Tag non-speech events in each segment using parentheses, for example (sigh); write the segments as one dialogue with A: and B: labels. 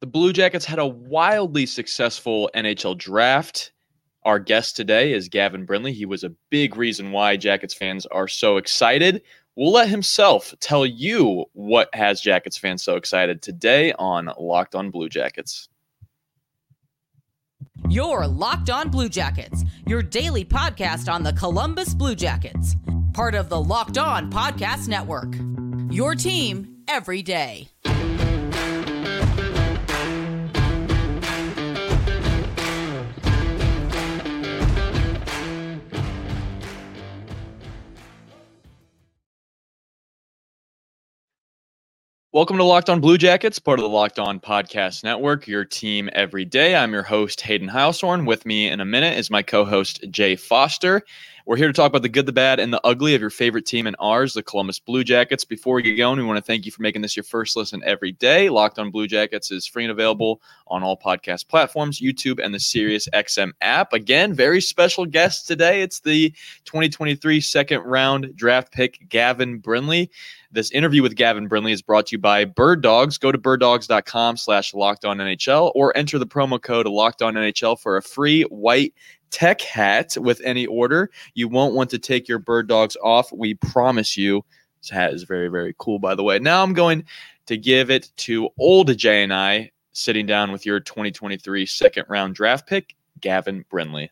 A: The Blue Jackets had a wildly successful NHL draft. Our guest today is Gavin Brindley. He was a big reason why Jackets fans are so excited. We'll let himself tell you what has Jackets fans so excited today on Locked On Blue Jackets.
B: Your Locked On Blue Jackets, your daily podcast on the Columbus Blue Jackets, part of the Locked On Podcast Network. Your team every day.
A: Welcome to Locked On Blue Jackets, part of the Locked On Podcast Network, your team every day. I'm your host, Hayden Heilshorn. With me in a minute is my co host, Jay Foster. We're here to talk about the good, the bad, and the ugly of your favorite team and ours, the Columbus Blue Jackets. Before we get going, we want to thank you for making this your first listen every day. Locked on Blue Jackets is free and available on all podcast platforms, YouTube, and the Sirius XM app. Again, very special guest today. It's the 2023 second round draft pick, Gavin Brindley. This interview with Gavin Brindley is brought to you by Bird Dogs. Go to birddogs.com slash locked on NHL or enter the promo code locked on NHL for a free white tech hat with any order. You won't want to take your bird dogs off. We promise you. This hat is very, very cool, by the way. Now I'm going to give it to old Jay and I sitting down with your 2023 second round draft pick, Gavin Brindley.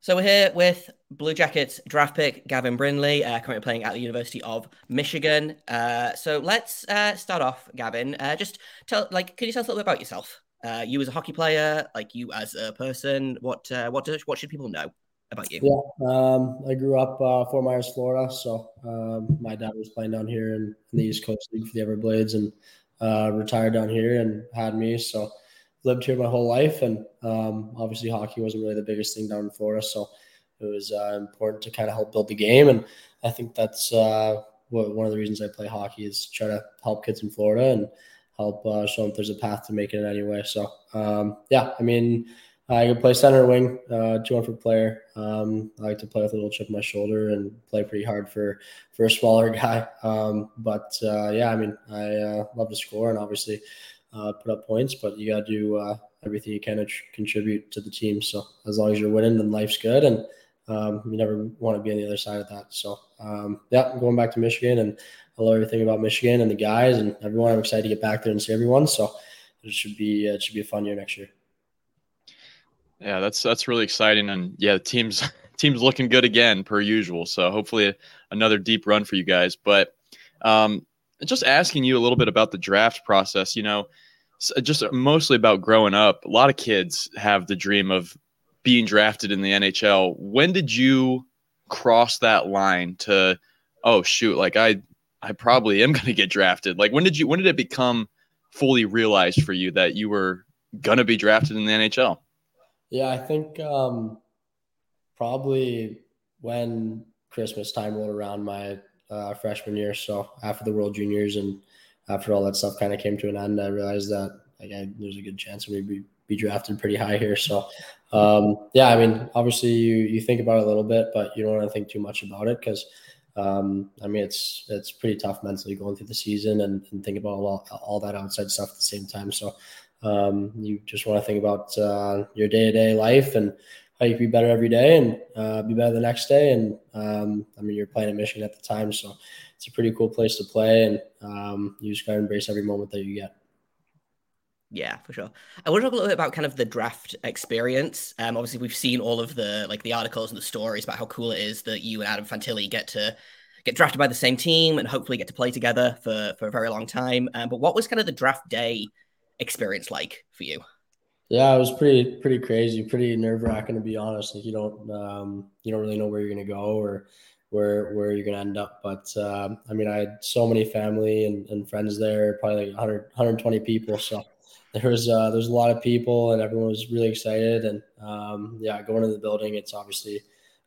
C: So we're here with Blue Jackets draft pick Gavin Brindley, uh, currently playing at the University of Michigan. Uh, so let's uh, start off, Gavin. Uh, just tell, like, can you tell us a little bit about yourself? Uh, you as a hockey player, like you as a person, what uh, what does what should people know about you?
D: Yeah, um, I grew up uh, Fort Myers, Florida. So um, my dad was playing down here in, in, the East Coast League for the Everblades, and uh, retired down here and had me. So lived here my whole life, and um, obviously hockey wasn't really the biggest thing down in Florida. So it was uh, important to kind of help build the game, and I think that's uh, what, one of the reasons I play hockey is try to help kids in Florida and help uh, show them there's a path to make it anyway. So um, yeah, I mean, I can play center wing, uh, two for player. Um, I like to play with a little chip on my shoulder and play pretty hard for for a smaller (laughs) guy. Um, but uh, yeah, I mean, I uh, love to score and obviously uh, put up points, but you got to do uh, everything you can to tr- contribute to the team. So as long as you're winning, then life's good, and um, you never want to be on the other side of that. So um, yeah, I'm going back to Michigan and I love everything about Michigan and the guys and everyone. I'm excited to get back there and see everyone. So it should be it should be a fun year next year.
A: Yeah, that's that's really exciting, and yeah, the team's (laughs) team's looking good again per usual. So hopefully another deep run for you guys. But um, just asking you a little bit about the draft process. You know, just mostly about growing up. A lot of kids have the dream of being drafted in the NHL. When did you cross that line to? Oh shoot! Like I I probably am (laughs) going to get drafted. Like when did you when did it become fully realized for you that you were going to be drafted in the NHL?
D: Yeah, I think um, probably when Christmas time rolled around my uh, freshman year. So after the World Juniors and after all that stuff kind of came to an end, I realized that like I, there's a good chance me be, be drafted pretty high here. So um, yeah, I mean, obviously you you think about it a little bit, but you don't want to think too much about it because um, I mean, it's it's pretty tough mentally going through the season and, and think about all, all that outside stuff at the same time. So um, you just want to think about uh, your day to day life and how you can be better every day and uh, be better the next day. And um, I mean, you're playing at Michigan at the time, so it's a pretty cool place to play, and um, you just got to embrace every moment that you get.
C: Yeah, for sure. I want to talk a little bit about kind of the draft experience. Um, obviously, we've seen all of the like the articles and the stories about how cool it is that you and Adam Fantilli get to get drafted by the same team and hopefully get to play together for for a very long time. Um, but what was kind of the draft day experience like for you?
D: Yeah, it was pretty pretty crazy, pretty nerve wracking to be honest. Like you don't um, you don't really know where you're gonna go or where where you're gonna end up. But um, I mean, I had so many family and, and friends there, probably like 100 120 people. So there was uh, there's a lot of people and everyone was really excited and um, yeah going to the building it's obviously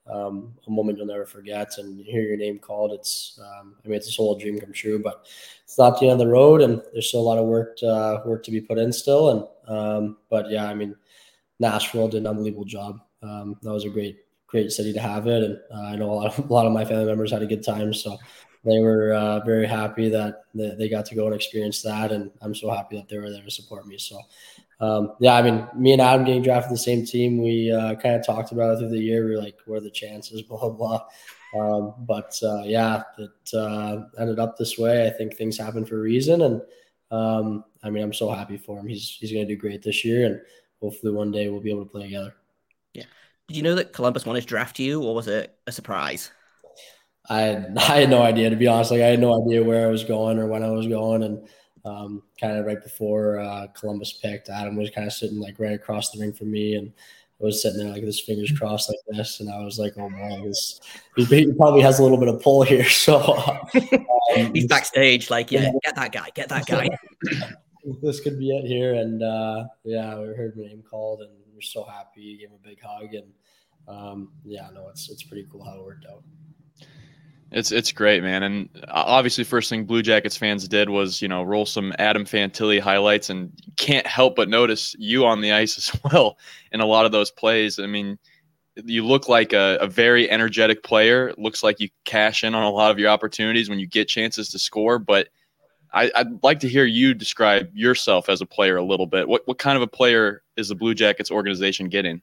D: um, a moment you'll never forget and you hear your name called it's um, I mean it's a whole dream come true but it's not the end of the road and there's still a lot of work to, uh, work to be put in still and um, but yeah I mean Nashville did an unbelievable job. Um, that was a great great city to have it and uh, I know a lot of (laughs) a lot of my family members had a good time so they were uh, very happy that they got to go and experience that, and I'm so happy that they were there to support me. So, um, yeah, I mean, me and Adam getting drafted the same team, we uh, kind of talked about it through the year. We are like, what are the chances? (laughs) Blah blah. blah. Um, but uh, yeah, it uh, ended up this way. I think things happen for a reason, and um, I mean, I'm so happy for him. He's he's going to do great this year, and hopefully one day we'll be able to play together.
C: Yeah. Did you know that Columbus wanted to draft you, or was it a surprise?
D: I had, (laughs) I had no idea to be honest. Like I had no idea where I was going or when I was going, and um, kind of right before uh, Columbus picked, Adam was kind of sitting like right across the ring from me, and I was sitting there like with his fingers crossed like this, and I was like, "Oh my, this he probably has a little bit of pull here." (laughs) So (laughs)
C: um, he's backstage, like, "Yeah, get that guy, get that guy."
D: this could be it here, and uh, yeah, we heard my name called, and we're so happy. He gave him a big hug, and um, yeah, no, it's it's pretty cool how it worked out.
A: It's it's great, man. And obviously, first thing Blue Jackets fans did was you know roll some Adam Fantilli highlights, and can't help but notice you on the ice (laughs) as well in a lot of those plays. I mean, you look like a, a very energetic player. Looks like you cash in on a lot of your opportunities when you get chances to score. But I, would like to hear you describe yourself as a player a little bit. What what kind of a player is the Blue Jackets organization getting?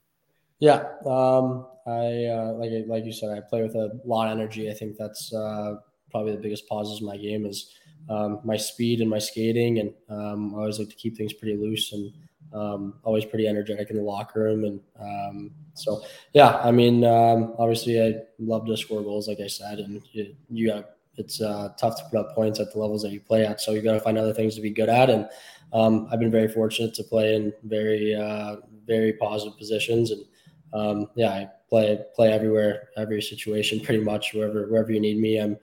D: Yeah, um, I uh, like like you said, I play with a lot of energy. I think that's uh, probably the biggest positives in my game is um, my speed and my skating, and um, I always like to keep things pretty loose and um, always pretty energetic in the locker room. And um, so, yeah, I mean, um, obviously, I love to score goals, like I said, and you, you got it's uh, tough to put up points at the levels that you play at. So you got to find other things to be good at. And um, I've been very fortunate to play in very, uh, very positive positions and um, yeah, I play play everywhere, every situation, pretty much wherever wherever you need me, I'm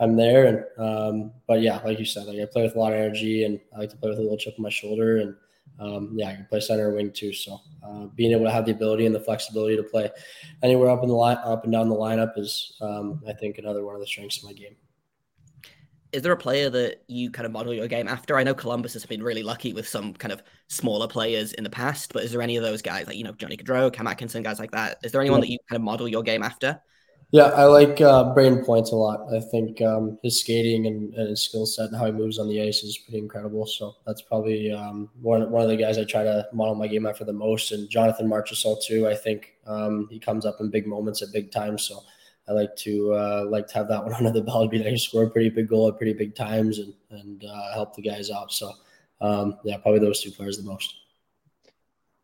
D: I'm there. And um, but yeah, like you said, like I play with a lot of energy, and I like to play with a little chip on my shoulder, and um, yeah, I can play center wing too. So uh, being able to have the ability and the flexibility to play anywhere up in the line, up and down the lineup is, um, I think, another one of the strengths of my game
C: is there a player that you kind of model your game after? I know Columbus has been really lucky with some kind of smaller players in the past, but is there any of those guys like you know Johnny Gaudreau, Cam Atkinson, guys like that? Is there anyone that you kind of model your game after?
D: Yeah, I like uh, Brayden Point a lot. I think um, his skating and, and his skill set and how he moves on the ice is pretty incredible. So that's probably um, one one of the guys I try to model my game after the most. And Jonathan Marchessault too. I think um, he comes up in big moments at big times. So I like to uh, like to have that (laughs) one under the belt. Be like to score a pretty big goal at pretty big times and and uh, help the guys out. So um, yeah, probably those two players the most.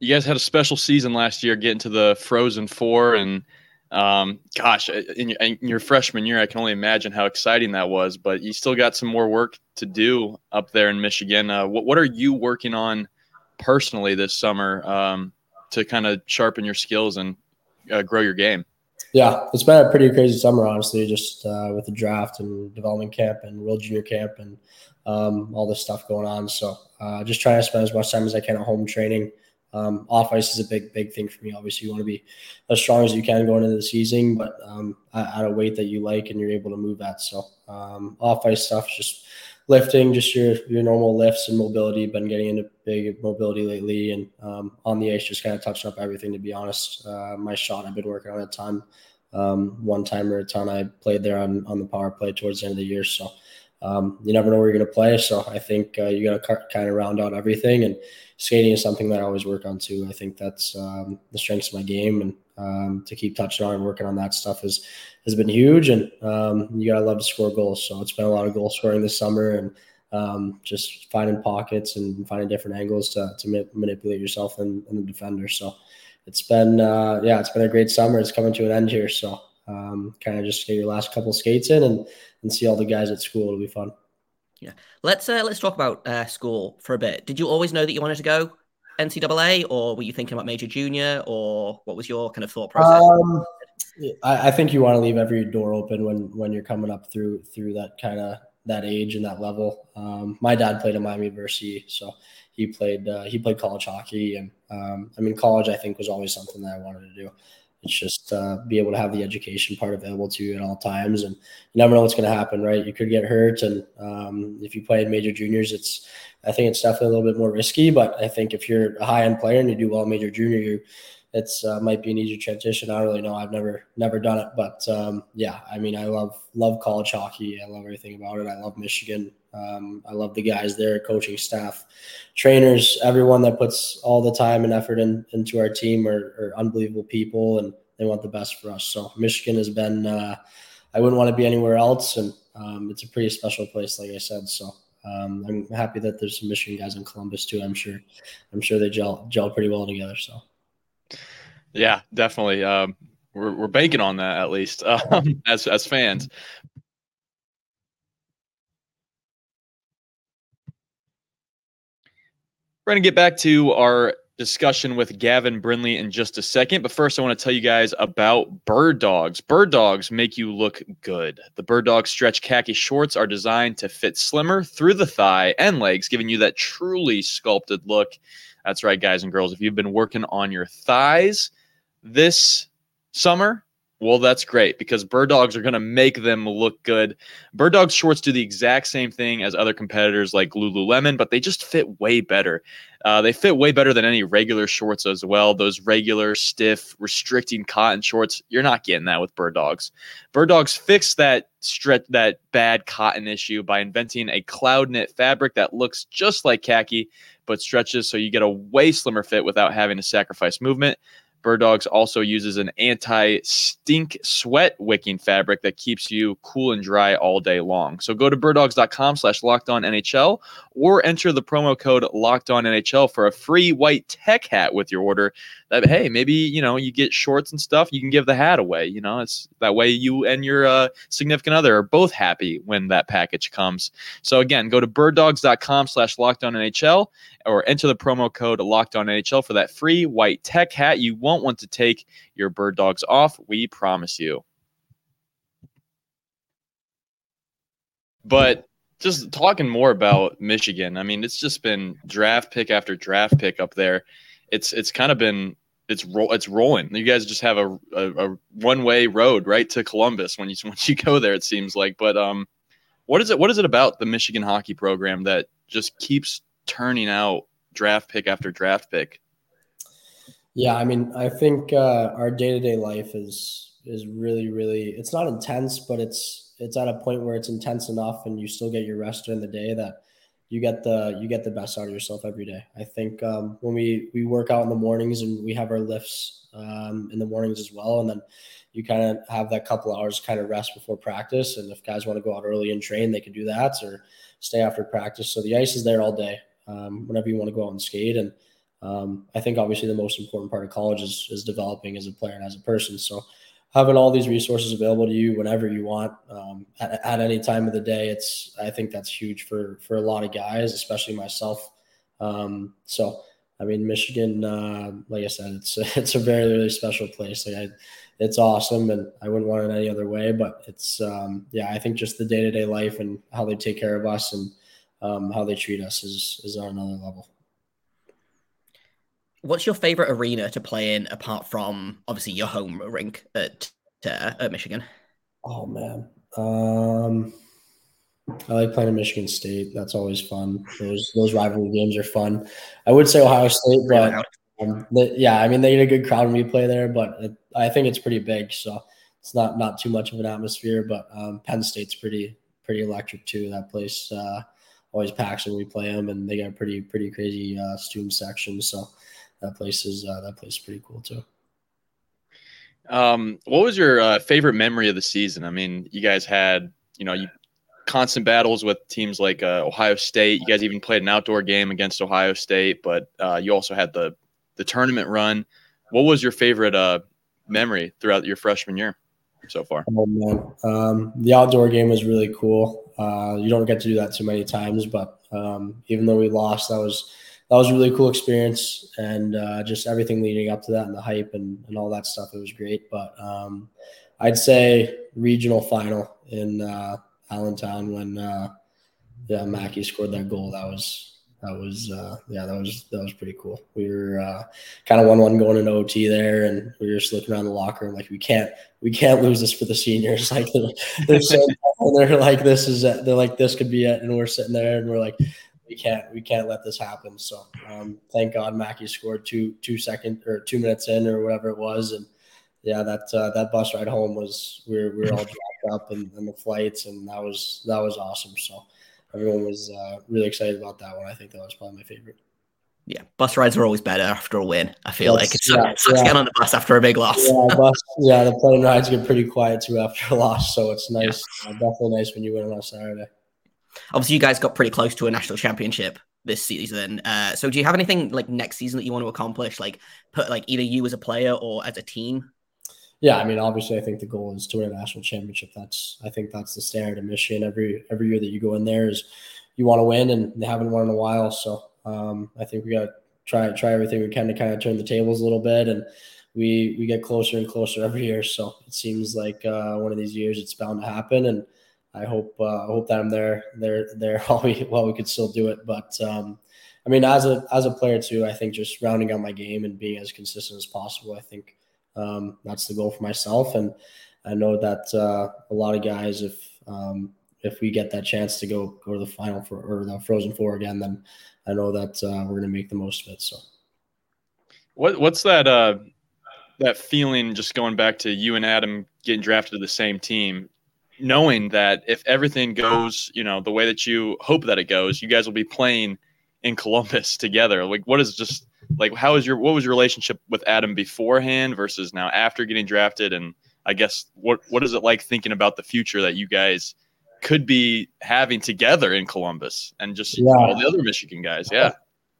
A: You guys had a special season last year, getting to the Frozen Four, and um, gosh, in your, in your, freshman year, I can only imagine how exciting that was. But you still got some more work to do up there in Michigan. Uh, what what are you working on personally this summer um, to kind of sharpen your skills and uh, grow your game?
D: Yeah, it's been a pretty crazy summer, honestly, just uh, with the draft and development camp and World Junior Camp and um, all this stuff going on. So uh, just trying to spend as much time as I can at home training. Um, off ice is a big, big thing for me. Obviously, you want to be as strong as you can going into the season, but um, at a weight that you like and you're able to move at. So um, off ice stuff, just lifting, just your your normal lifts and mobility. Been getting into big mobility lately, and um, on the ice, just kind of touching up everything. To be honest, uh, my shot I've been working on a ton. Um, one timer a ton. I played there on on the power play towards the end of the year, so um, you never know where you're going to play. So I think uh, you got to kind of round out everything, and skating is something that I always work on too. I think that's um, the strengths of my game, and um, to keep touching on and working on that stuff is has been huge. And um, you gotta love to score goals. So it's been a lot of goal scoring this summer, and um, just finding pockets and finding different angles to to ma- manipulate yourself and, and, the defender. So it's been uh, yeah, it's been a great summer. It's coming to an end here, so um, kind of just get your last couple skates in and and see all the guys at school. It'll be fun.
C: Yeah, let's uh, let's talk about uh, school for a bit. Did you always know that you wanted to go NCAA, or were you thinking about major junior, or what was your kind of thought process? Um,
D: I, I, think you want to leave every door open when when you're coming up through through that kind of that age and that level. Um, my dad played at Miami University, so he played uh, he played college hockey, and um, I mean college I think was always something that I wanted to do. It's just uh, be able to have the education part available to you at all times, and you never know what's going to happen, right? You could get hurt, and um, if you play in major juniors, it's I think it's definitely a little bit more risky. But I think if you're a high end player and you do well in major junior, you it's uh, might be an easier transition. I don't really know. I've never never done it, but um, yeah, I mean, I love love college hockey. I love everything about it. I love Michigan. Um, I love the guys there, coaching staff, trainers, everyone that puts all the time and effort in, into our team are, are, unbelievable people, and they want the best for us. So Michigan has been. Uh, I wouldn't want to be anywhere else, and um, it's a pretty special place, like I said. So um, I'm happy that there's some Michigan guys in Columbus too. I'm sure, I'm sure they gel gel pretty well together. So,
A: yeah, definitely. Um, we're we're banking on that at least (laughs) um, as as fans. We're going to get back to our discussion with Gavin Brindley in just a second. But first, I want to tell you guys about Bird Dogs. Bird Dogs make you look good. The Bird Dog stretch khaki shorts are designed to fit slimmer through the thigh and legs, giving you that truly sculpted look. That's right, guys and girls. If you've been working on your thighs this summer, well, that's great because bird dogs are going to make them look good. Bird dogs shorts do the exact same thing as other competitors like Lululemon, but they just fit way better. Uh, they fit way better than any regular shorts as well. Those regular, stiff, restricting cotton shorts, you're not getting that with bird dogs. Bird dogs fix that stretch that bad cotton issue by inventing a cloud knit fabric that looks just like khaki but stretches so you get a way slimmer fit without having to sacrifice movement. Bird Dogs also uses an anti stink sweat wicking fabric that keeps you cool and dry all day long. So go to birddogs.com slash locked on NHL or enter the promo code locked on NHL for a free white tech hat with your order. That hey, maybe you know you get shorts and stuff, you can give the hat away. You know, it's that way you and your uh, significant other are both happy when that package comes. So again, go to birddogs.com slash locked on NHL or enter the promo code locked on NHL for that free white tech hat. You won't want to take your bird dogs off. We promise you. But just talking more about Michigan, I mean, it's just been draft pick after draft pick up there. It's it's kind of been it's ro- it's rolling. You guys just have a, a, a one way road right to Columbus when you (laughs) once you go there. It seems like, but um, what is it? What is it about the Michigan hockey program that just keeps turning out draft pick after draft pick?
D: Yeah, I mean, I think uh, our day to day life is is really, really. It's not intense, but it's it's at a point where it's intense enough, and you still get your rest during the day that you get the you get the best out of yourself every day. I think um, when we we work out in the mornings and we have our lifts um, in the mornings as well, and then you kind of have that couple hours kind of rest before practice. And if guys want to go out early and train, they can do that, or stay after practice. So the ice is there all day um, whenever you want to go out and skate. And um, I think obviously the most important part of college is, is developing as a player and as a person. So having all these resources available to you whenever you want um, at, at, any time of the day, it's I think that's huge for for a lot of guys, especially myself. Um, so I mean, Michigan, uh, like I said, it's (laughs) it's a very really special place. Like I, it's awesome, and I wouldn't want it any other way. But it's um, yeah, I think just the day to day life and how they take care of us and um, how they treat us is is on another level.
C: What's your favorite arena to play in apart from obviously your home rink at uh, at Michigan?
D: Oh man, um, I like playing at Michigan State. That's always fun. Those those rivalry games are fun. I would say Ohio State, but um, the, yeah, I mean they get a good crowd when we play there, but it, I think it's pretty big, so it's not not too much of an atmosphere. But um, Penn State's pretty pretty electric too. That place. Uh, always packs when we play them, and they got a pretty pretty crazy uh, student section. So that place is uh, that place is pretty cool too.
A: Um, what was your uh, favorite memory of the season? I mean, you guys had you know you constant battles with teams like uh, Ohio State. You guys even played an outdoor game against Ohio State, but uh, you also had the the tournament run. What was your favorite uh, memory throughout your freshman year so far?
D: Oh man, um, the outdoor game was really cool. Uh, you don't get to do that too many times, but um, even though we lost, that was that was a really cool experience, and uh, just everything leading up to that and the hype and, and all that stuff. It was great, but um, I'd say regional final in uh, Allentown when uh, yeah Mackie scored that goal. That was that was uh, yeah that was that was pretty cool we were uh, kind of one one going into ot there and we were just looking around the locker room like we can't we can't lose this for the seniors (laughs) like they're, they're so they're like this is it. they're like this could be it and we're sitting there and we're like we can't we can't let this happen. So um, thank God Mackie scored two two second or two minutes in or whatever it was, and yeah, that uh, that bus ride home was we were, we were all jacked up and, and the flights, and that was that was awesome. So everyone was uh, really excited about that one. I think that was probably my favorite.
C: Yeah, bus rides are always better after a win. I feel That's, like it's yeah, sucks yeah. getting on the bus after a big loss.
D: Yeah, (laughs) bus, yeah, the plane rides get pretty quiet too after a loss, so it's nice. Yeah. Uh, definitely nice when you win on a Saturday.
C: Obviously, you guys got pretty close to a national championship this season. Uh, so, do you have anything like next season that you want to accomplish, like put like either you as a player or as a team?
D: Yeah, I mean, obviously, I think the goal is to win a national championship. That's I think that's the standard in Michigan. Every every year that you go in there is you want to win, and they haven't won in a while. So um, I think we got to try try everything we can to kind of turn the tables a little bit, and we we get closer and closer every year. So it seems like uh, one of these years it's bound to happen, and I hope uh, I hope that I'm there there there (laughs) while we while we could still do it. But um, I mean, as a as a player too, I think just rounding out my game and being as consistent as possible. I think um, that's the goal for myself, and I know that uh, a lot of guys, if um, if we get that chance to go go to the final for or the Frozen Four again, then I know that uh, we're going to make the most of it. So,
A: what what's that uh, that feeling? Just going back to you and Adam getting drafted to the same team, knowing that if everything goes, you know, the way that you hope that it goes, you guys will be playing in Columbus together. Like, what is just like how is your what was your relationship with Adam beforehand versus now after getting drafted? And I guess what what is it like thinking about the future that you guys could be having together in Columbus and just yeah. all the other Michigan guys? Yeah,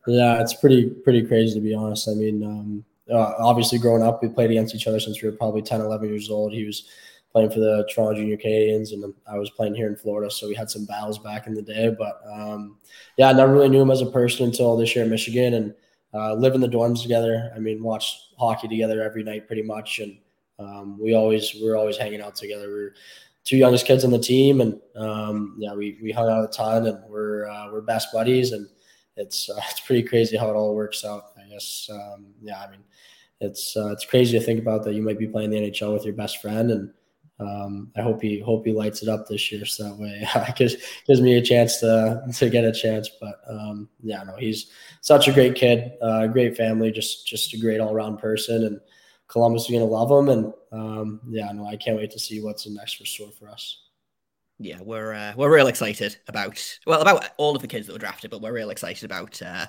D: yeah, it's pretty pretty crazy to be honest. I mean, um, uh, obviously growing up, we played against each other since we were probably 10, 11 years old. He was playing for the Toronto Junior Canadiens, and I was playing here in Florida. So we had some battles back in the day. But um, yeah, I never really knew him as a person until this year in Michigan, and uh, live in the dorms together. I mean, watch hockey together every night pretty much, and um, we always we are always hanging out together. We are two youngest kids on the team, and um, yeah, we we hung out a ton, and we're uh, we're best buddies, and it's uh, (laughs) it's pretty crazy how it all works out. I guess um, yeah, I mean, it's uh, it's crazy to think about that you might be playing the NHL with your best friend, and um, I hope he hope he lights it up this year, so that way (laughs) it gives gives me a chance to to get a chance. But um, yeah, no, he's such a great kid, uh, great family, just just a great all around person, and Columbus is gonna love him. And um, yeah, no, I can't wait to see what's next for store for us.
C: Yeah, we're uh, we're real excited about well about all of the kids that were drafted, but we're real excited about uh,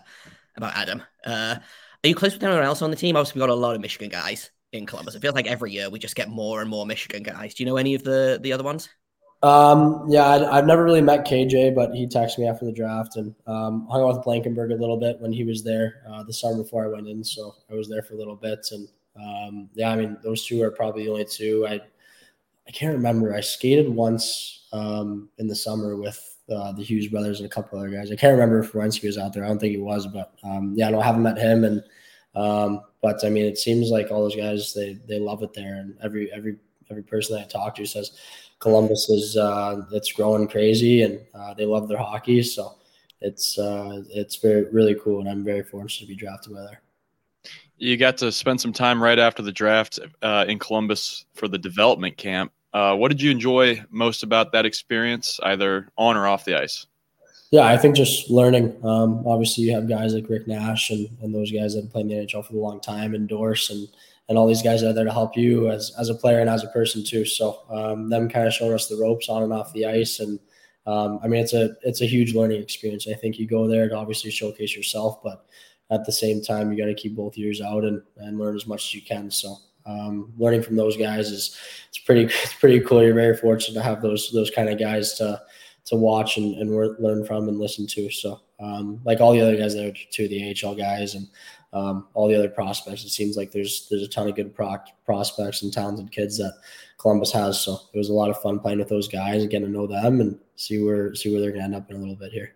C: about Adam. Uh, are you close with anyone else on the team? Obviously, we've got a lot of Michigan guys in Columbus. It feels like every year we just get more and more Michigan guys. Do you know any of the the other ones?
D: Um, yeah, I, have never really met KJ, but he texted me after the draft and um, hung out with Blankenburg a little bit when he was there uh, the summer before I went in. So I was there for a little bit, and um, yeah, I mean those two are probably the only two. I I can't remember. I skated once um, in the summer with uh, the Hughes brothers and a couple other guys. I can't remember if Werenski was out there. I don't think he was, but um, yeah, no, I haven't have met him and. Um, but I mean, it seems like all those guys they they love it there, and every every every person that I talk to says Columbus is uh, it's growing crazy, and uh, they love their hockey. So it's uh, it's very really cool, and I'm very fortunate to be drafted by there.
A: You got to spend some time right after the draft uh, in Columbus for the development camp. Uh, what did you enjoy most about that experience, either on or off the ice?
D: Yeah, I think just learning. Um, obviously, you have guys like Rick Nash and, and those guys that have played in the NHL for a long time, and Dorse, and and all these guys that are there to help you as as a player and as a person too. So um, them kind of showing us the ropes on and off the ice, and um, I mean it's a it's a huge learning experience. I think you go there to obviously showcase yourself, but at the same time you got to keep both ears out and, and learn as much as you can. So um, learning from those guys is it's pretty (laughs) it's pretty cool. You're very fortunate to have those those kind of guys to to watch and, and learn from and listen to. So, um, like all the other guys there too, the AHL guys and um, all the other prospects, it seems like there's there's a ton of good pro- prospects and talented kids that Columbus has. So it was a lot of fun playing with those guys and getting to know them and see where see where they're to end up in a little bit here.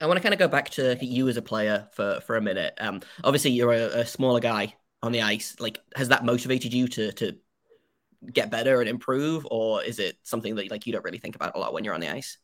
C: I want to kind of go back to you as a player for for a minute. Um, obviously, you're a, a smaller guy on the ice. Like, has that motivated you to to get better and improve, or is it something that like you don't really think about a lot when you're on the ice?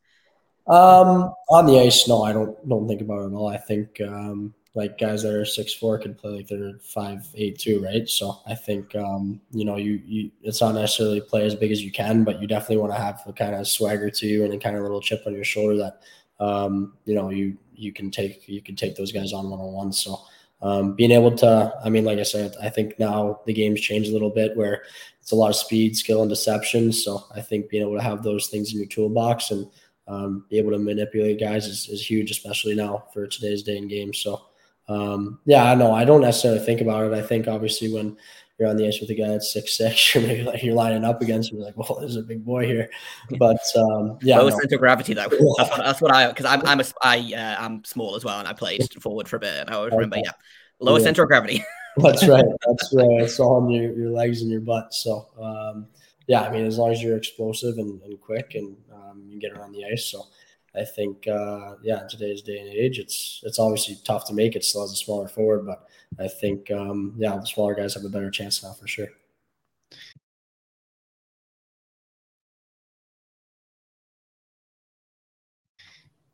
D: Um, on the ice, no, I don't don't think about it at all. I think um, like guys that are six four can play like they're five eight two, right? So I think um, you know you you it's not necessarily play as big as you can, but you definitely want to have a kind of swagger to you and a kind of little chip on your shoulder that um, you know, you you can take you can take those guys on one on one. So um, being able to, I mean, like I said, I think now the game's changed a little bit where it's a lot of speed, skill, and deception. So I think being able to have those things in your toolbox and um, be able to manipulate guys is, is huge, especially now for today's day and game. So um, yeah, I know I don't necessarily think about it. I think obviously when you're on the ice with a guy that's six (laughs) six, you're maybe like you're lining up against him, you're like, well, there's a big boy here. (laughs) But um, yeah,
C: low no. center of gravity though. (laughs) That's what, that's what I because I'm I'm a I uh, I'm small as well, and I played forward for a bit. And I always remember, yeah, lower yeah. center of gravity.
D: That's right. That's right. It's all on your, your legs and your butt. So um, yeah, I mean, as long as you're explosive and, and quick and um, you get around the ice, so. I think, uh, yeah, in today's day and age, it's it's obviously tough to make it still as a smaller forward, but I think, um, yeah, the smaller guys have a better chance now for sure.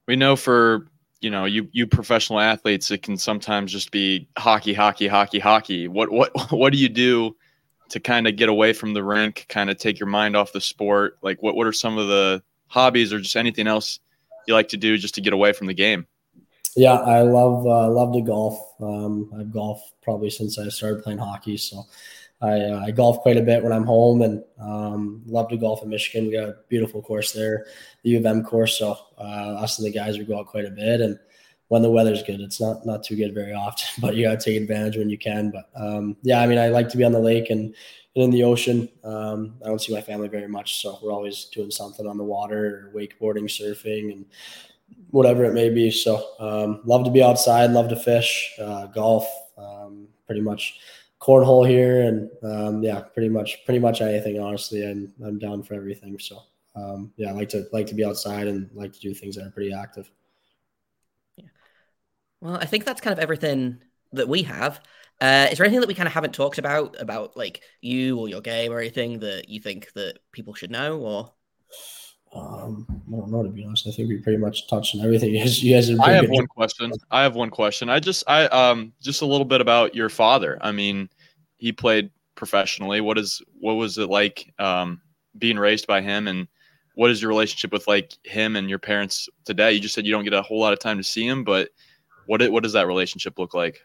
A: We know for you know you you professional athletes, it can sometimes just be hockey, hockey, hockey, hockey. What what (laughs) what do you do to kind of get away from the rink, kind of take your mind off the sport? Like what what are some of the hobbies or just anything else you like to do just to get away from the game?
D: Yeah, I love uh, love to golf. Um, I've golfed probably since I started playing hockey, so I, uh, I golf quite a bit when I'm home, and um, love to golf in Michigan. We got a beautiful course there, the U of M course. So uh, us and the guys we go out quite a bit, and when the weather's good, it's not not too good very often, (laughs) but you got to take advantage when you can. But um, yeah, I mean, I like to be on the lake and, and in the ocean. Um, I don't see my family very much, so we're always doing something on the water, wakeboarding, surfing, and whatever it may be. So um, love to be outside, love to fish, uh, golf, um, pretty much cornhole here, and um, yeah, pretty much pretty much anything. Honestly, I'm I'm down for everything. So um, yeah, I like to like to be outside and like to do things that are pretty active.
C: Yeah. Well, I think that's kind of everything that we have. Uh, is there anything that we kind of haven't talked about about like you or your game or anything that you think that people should know or?
D: Um, I don't know to be honest. I think we pretty much touched on everything. (laughs) You guys, you guys
A: I have one question. I have one question. I just, I um, just a little bit about your father. I mean, he played professionally. What is, what was it like, um, being raised by him, and what is your relationship with like him and your parents today? You just said you don't get a whole lot of time to see him, but what, what does that relationship look like?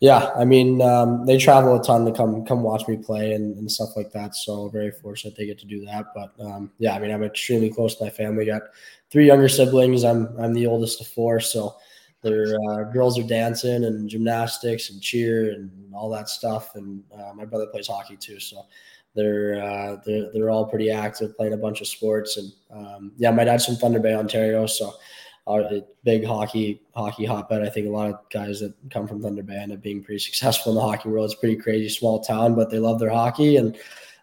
D: Yeah, I mean, um, they travel a ton to come come watch me play and, and, stuff like that. So very fortunate they get to do that. But um, yeah, I mean, I'm extremely close to my family. Got three younger siblings. I'm I'm the oldest of four, so their uh, girls are dancing and gymnastics and cheer and all that stuff. And uh, my brother plays hockey too, so they're uh, they're they're all pretty active, playing a bunch of sports. And um, yeah, my dad's from Thunder Bay, Ontario, so a big hockey hockey hotbed. I think a lot of guys that come from Thunder Bay end up being pretty (laughs) successful in the hockey world. It's pretty crazy small town, but they love their hockey. And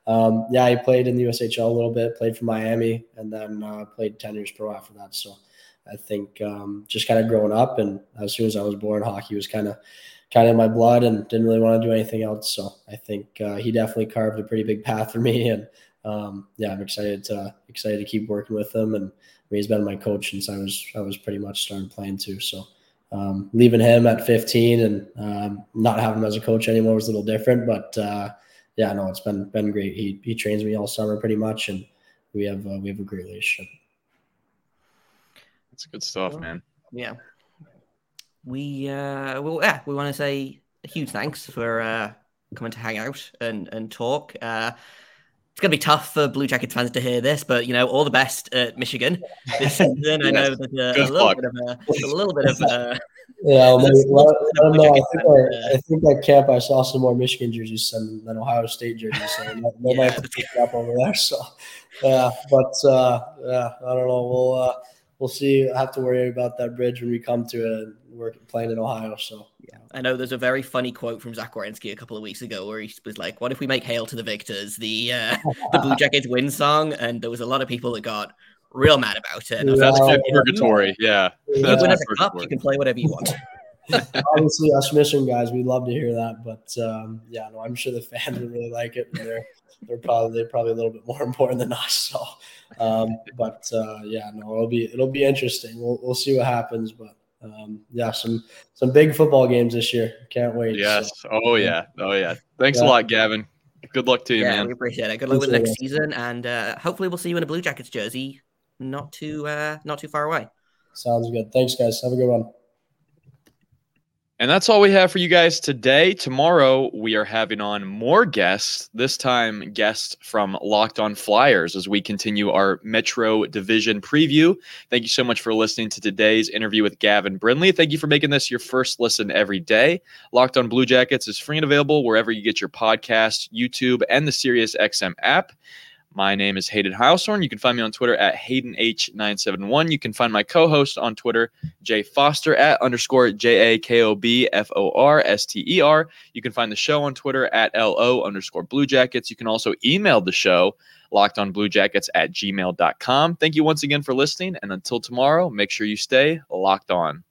D: um, yeah, he played in the USHL a little bit, played for Miami, and then uh, played ten years pro after that. So I think um, just kind of growing up, and as soon as I was born, hockey was kind of kind of in my blood, and didn't really want to do anything else. So I think uh, he definitely carved a pretty big path for (laughs) me, and um, yeah, I'm excited to excited to keep working with him and I mean, he's been my coach since I was I was pretty much starting playing too. So um, leaving him at 15 and um, not having him as a coach anymore was a little different. But uh, yeah, no, it's been been great. He he trains me all summer pretty much, and we have uh, we have a great relationship.
A: That's good stuff, man.
C: Yeah, we uh, well, yeah, we want to say a huge thanks for uh, coming to hang out and and talk. Uh, it's going to be tough for Blue Jackets fans to hear this, but you know, all the best at Michigan (laughs) this season. I know that a, a little bit of a, a little bit of a, (laughs)
D: yeah. Well, maybe, well, I don't know. I think, I, I think at camp I saw some more Michigan jerseys than, than Ohio State jerseys, so they might have to pick it up over there. So, yeah, but uh, yeah, I don't know. We'll uh, we'll see. I have to worry about that bridge when we come to it. We're playing in Ohio, so
C: yeah. I know there's a very funny quote from Zach Werenski a couple of weeks ago where he was like, "What if we make "Hail to the Victors" the uh, the Blue Jackets win song?" And there was a lot of people that got real mad about it.
A: Yeah, that's like, purgatory. Yeah,
C: that's win cup, you can play whatever you want.
D: Obviously, us Michigan guys, we'd love to hear that, but um, yeah, no, I'm sure the fans would really like it. They're they're probably they're probably a little bit more important than us. So, um, but uh, yeah, no, it'll be it'll be interesting. We'll we'll see what happens, but um, yeah, some some big football games this year. Can't wait.
A: Yes. So, oh yeah. Oh yeah. Thanks yeah. a lot, Gavin. Good luck to you,
C: yeah,
A: man.
C: We appreciate it. Good luck with the next season, and uh, hopefully we'll see you in a Blue Jackets jersey not too uh, not too far away.
D: Sounds good. Thanks, guys. Have a good one.
A: And that's all we have for you guys today. Tomorrow, we are having on more guests, this time, guests from Locked On Flyers as we continue our Metro Division preview. Thank you so much for listening to today's interview with Gavin Brindley. Thank you for making this your first listen every day. Locked On Blue Jackets is free and available wherever you get your podcast, YouTube, and the SiriusXM app. My name is Hayden Heilshorn. You can find me on Twitter at HaydenH971. You can find my co host on Twitter, Jay Foster, at underscore J A K O B F O R S T E R. You can find the show on Twitter at LO underscore Blue Jackets. You can also email the show, locked on Blue Jackets at gmail.com. Thank you once again for listening. And until tomorrow, make sure you stay locked on.